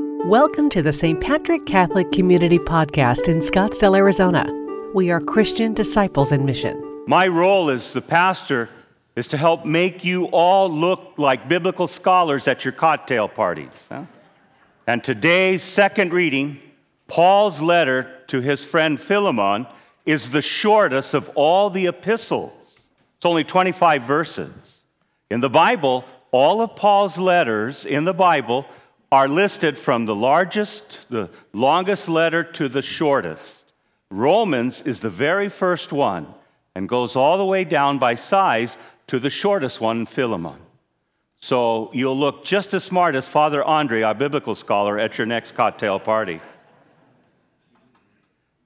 Welcome to the St. Patrick Catholic Community Podcast in Scottsdale, Arizona. We are Christian disciples in mission. My role as the pastor is to help make you all look like biblical scholars at your cocktail parties. huh? And today's second reading, Paul's letter to his friend Philemon, is the shortest of all the epistles. It's only 25 verses. In the Bible, all of Paul's letters in the Bible are listed from the largest, the longest letter to the shortest. Romans is the very first one and goes all the way down by size to the shortest one, Philemon. So you'll look just as smart as Father Andre, our biblical scholar, at your next cocktail party.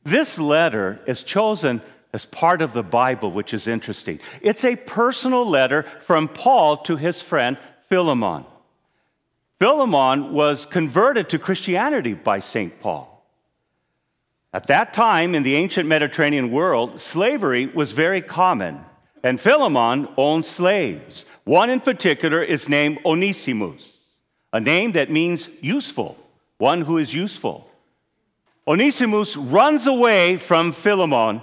This letter is chosen as part of the Bible, which is interesting. It's a personal letter from Paul to his friend Philemon. Philemon was converted to Christianity by St. Paul. At that time in the ancient Mediterranean world, slavery was very common, and Philemon owned slaves. One in particular is named Onesimus, a name that means useful, one who is useful. Onesimus runs away from Philemon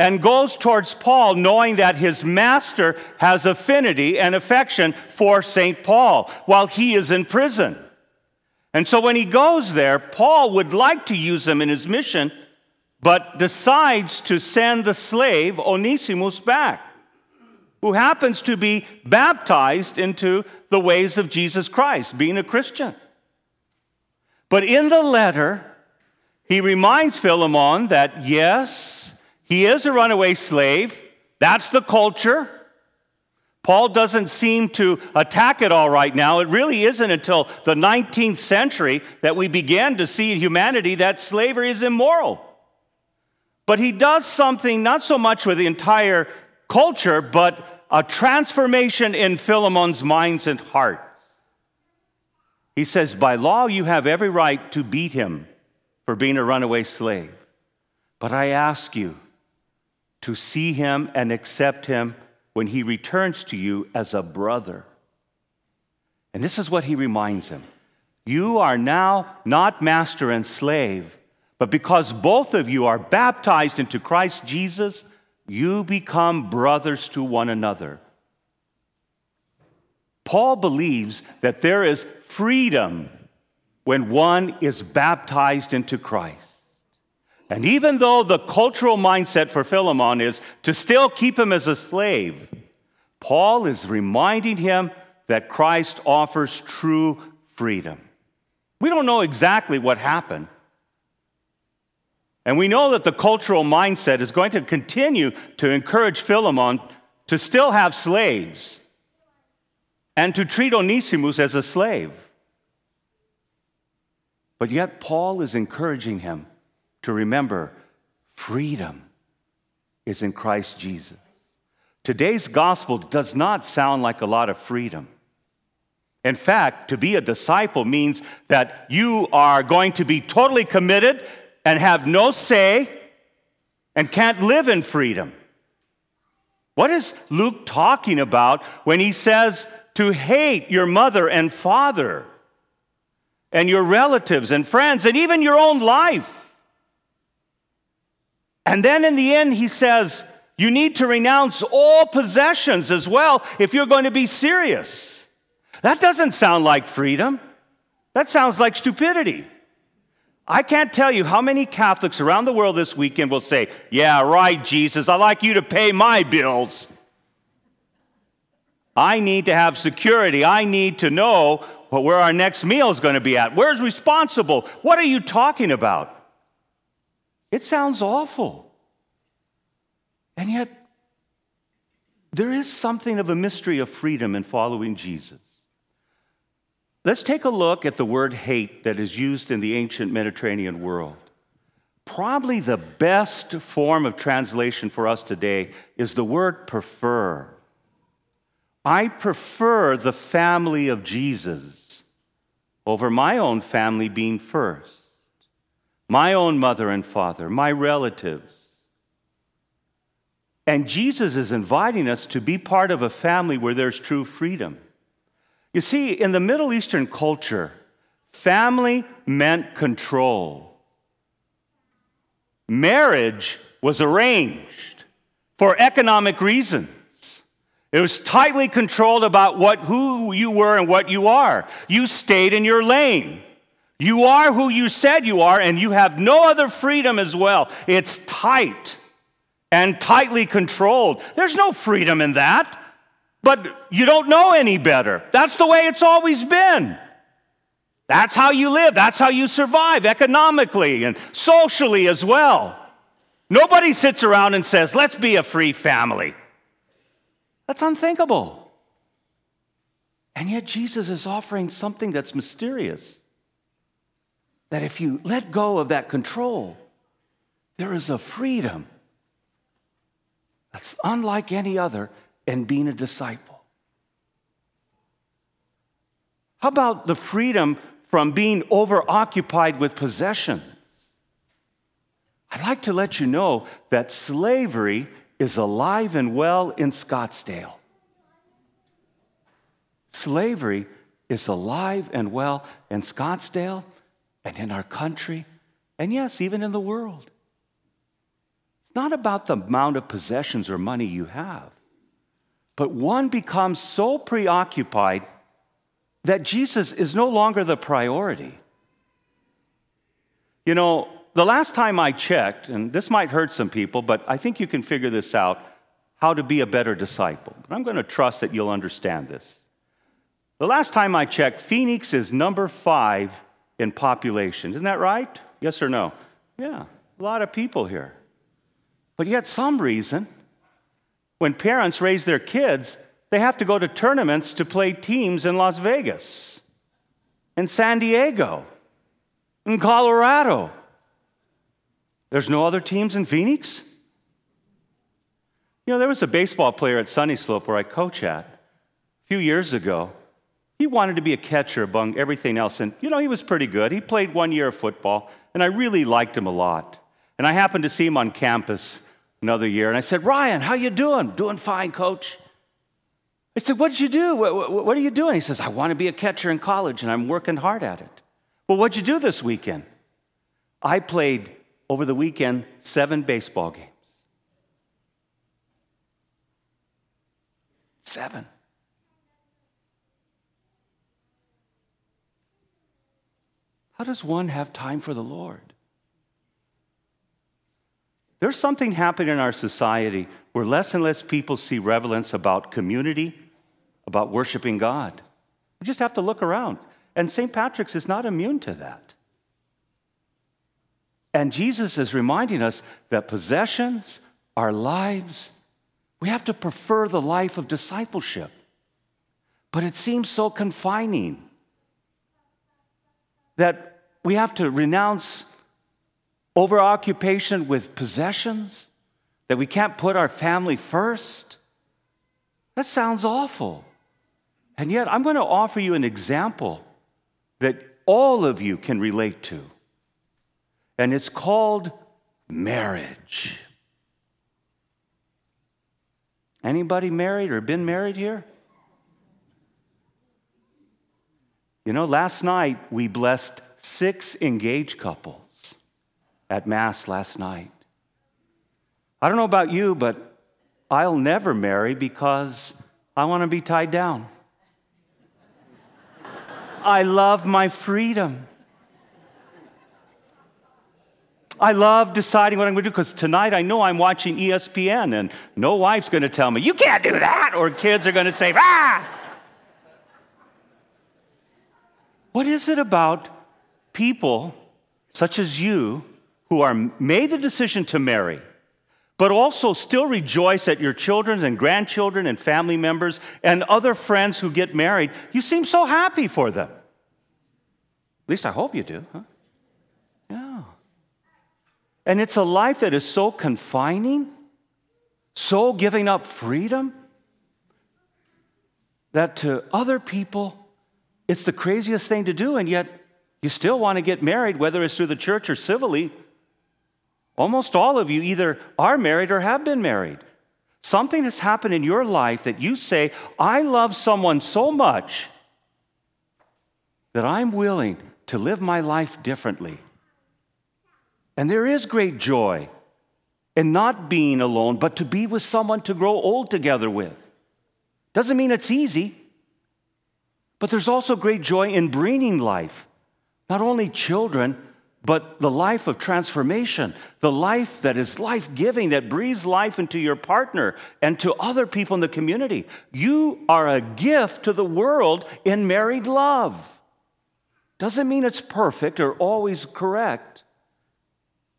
and goes towards Paul, knowing that his master has affinity and affection for St. Paul while he is in prison. And so when he goes there, Paul would like to use him in his mission, but decides to send the slave Onesimus back, who happens to be baptized into the ways of Jesus Christ, being a Christian. But in the letter, he reminds Philemon that yes, he is a runaway slave. That's the culture. Paul doesn't seem to attack it all right now. It really isn't until the 19th century that we began to see in humanity that slavery is immoral. But he does something not so much with the entire culture, but a transformation in Philemon's minds and hearts. He says, By law, you have every right to beat him for being a runaway slave. But I ask you to see him and accept him when he returns to you as a brother. And this is what he reminds him You are now not master and slave, but because both of you are baptized into Christ Jesus, you become brothers to one another. Paul believes that there is freedom when one is baptized into Christ. And even though the cultural mindset for Philemon is to still keep him as a slave, Paul is reminding him that Christ offers true freedom. We don't know exactly what happened. And we know that the cultural mindset is going to continue to encourage Philemon to still have slaves and to treat Onesimus as a slave. But yet, Paul is encouraging him to remember freedom is in Christ Jesus. Today's gospel does not sound like a lot of freedom. In fact, to be a disciple means that you are going to be totally committed and have no say and can't live in freedom. What is Luke talking about when he says to hate your mother and father and your relatives and friends and even your own life? And then in the end, he says, you need to renounce all possessions as well if you're going to be serious. That doesn't sound like freedom. That sounds like stupidity. I can't tell you how many Catholics around the world this weekend will say, Yeah, right, Jesus, I'd like you to pay my bills. I need to have security. I need to know where our next meal is going to be at. Where's responsible? What are you talking about? It sounds awful. And yet, there is something of a mystery of freedom in following Jesus. Let's take a look at the word hate that is used in the ancient Mediterranean world. Probably the best form of translation for us today is the word prefer. I prefer the family of Jesus over my own family being first, my own mother and father, my relatives. And Jesus is inviting us to be part of a family where there's true freedom. You see, in the Middle Eastern culture, family meant control. Marriage was arranged for economic reasons. It was tightly controlled about what, who you were and what you are. You stayed in your lane. You are who you said you are, and you have no other freedom as well. It's tight and tightly controlled. There's no freedom in that, but you don't know any better. That's the way it's always been. That's how you live, that's how you survive economically and socially as well. Nobody sits around and says, let's be a free family. That's unthinkable. And yet, Jesus is offering something that's mysterious. That if you let go of that control, there is a freedom that's unlike any other in being a disciple. How about the freedom from being overoccupied with possessions? I'd like to let you know that slavery is alive and well in Scottsdale. Slavery is alive and well in Scottsdale and in our country, and yes, even in the world. It's not about the amount of possessions or money you have, but one becomes so preoccupied that Jesus is no longer the priority. You know, the last time I checked, and this might hurt some people, but I think you can figure this out how to be a better disciple. But I'm going to trust that you'll understand this. The last time I checked, Phoenix is number five in population. Isn't that right? Yes or no? Yeah, a lot of people here. But yet, some reason, when parents raise their kids, they have to go to tournaments to play teams in Las Vegas, in San Diego, in Colorado, there's no other teams in Phoenix? You know, there was a baseball player at Sunnyslope where I coach at a few years ago. He wanted to be a catcher among everything else. And, you know, he was pretty good. He played one year of football, and I really liked him a lot. And I happened to see him on campus another year, and I said, Ryan, how you doing? Doing fine, coach. I said, what did you do? What, what, what are you doing? He says, I want to be a catcher in college, and I'm working hard at it. Well, what'd you do this weekend? I played over the weekend seven baseball games. Seven. How does one have time for the Lord? There's something happening in our society where less and less people see relevance about community, about worshiping God. We just have to look around. And St. Patrick's is not immune to that. And Jesus is reminding us that possessions, our lives, we have to prefer the life of discipleship. But it seems so confining that we have to renounce overoccupation with possessions, that we can't put our family first. That sounds awful. And yet, I'm going to offer you an example that all of you can relate to and it's called marriage. Anybody married or been married here? You know, last night we blessed six engaged couples at Mass last night. I don't know about you, but I'll never marry because I want to be tied down. I love my freedom. I love deciding what I'm going to do because tonight I know I'm watching ESPN and no wife's going to tell me, you can't do that, or kids are going to say, ah. What is it about people such as you who are made the decision to marry, but also still rejoice at your children and grandchildren and family members and other friends who get married? You seem so happy for them. At least I hope you do, huh? Yeah. And it's a life that is so confining, so giving up freedom, that to other people, it's the craziest thing to do, and yet you still want to get married, whether it's through the church or civilly. Almost all of you either are married or have been married. Something has happened in your life that you say, I love someone so much that I'm willing to live my life differently. And there is great joy in not being alone, but to be with someone to grow old together with. Doesn't mean it's easy, but there's also great joy in bringing life, not only children, but the life of transformation, the life that is life giving, that breathes life into your partner and to other people in the community. You are a gift to the world in married love. Doesn't mean it's perfect or always correct,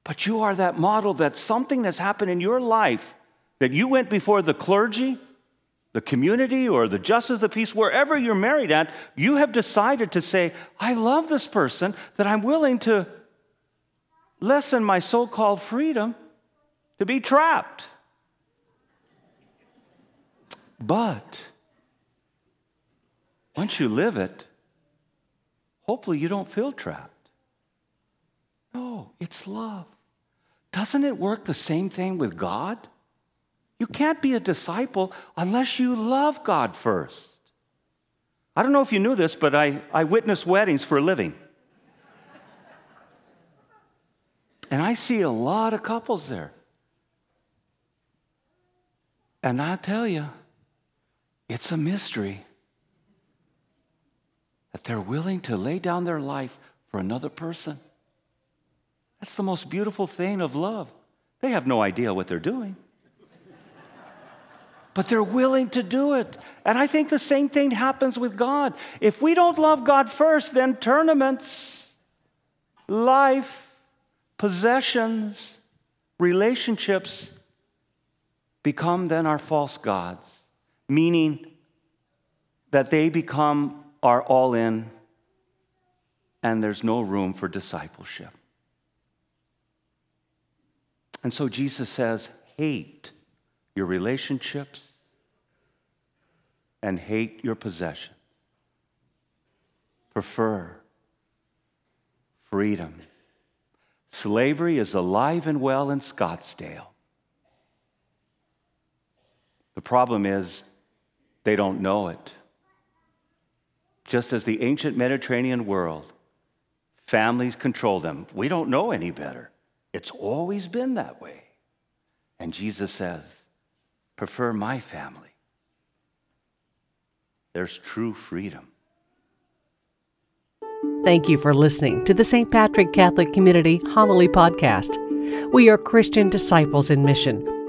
but you are that model that something that's happened in your life that you went before the clergy, the community, or the justice of the peace, wherever you're married at, you have decided to say, I love this person, that I'm willing to lessen my so called freedom to be trapped. But once you live it, hopefully you don't feel trapped. No, it's love. Doesn't it work the same thing with God? You can't be a disciple unless you love God first. I don't know if you knew this, but I, I witness weddings for a living. And I see a lot of couples there. And I tell you, it's a mystery that they're willing to lay down their life for another person. That's the most beautiful thing of love. They have no idea what they're doing. But they're willing to do it. And I think the same thing happens with God. If we don't love God first, then tournaments, life, possessions, relationships become then our false gods, meaning that they become our all in and there's no room for discipleship. And so Jesus says, hate your relationships and hate your possessions. Prefer freedom Slavery is alive and well in Scottsdale. The problem is they don't know it. Just as the ancient Mediterranean world, families control them. We don't know any better. It's always been that way. And Jesus says, prefer my family. There's true freedom. Thank you for listening to the St. Patrick Catholic Community Homily Podcast. We are Christian disciples in mission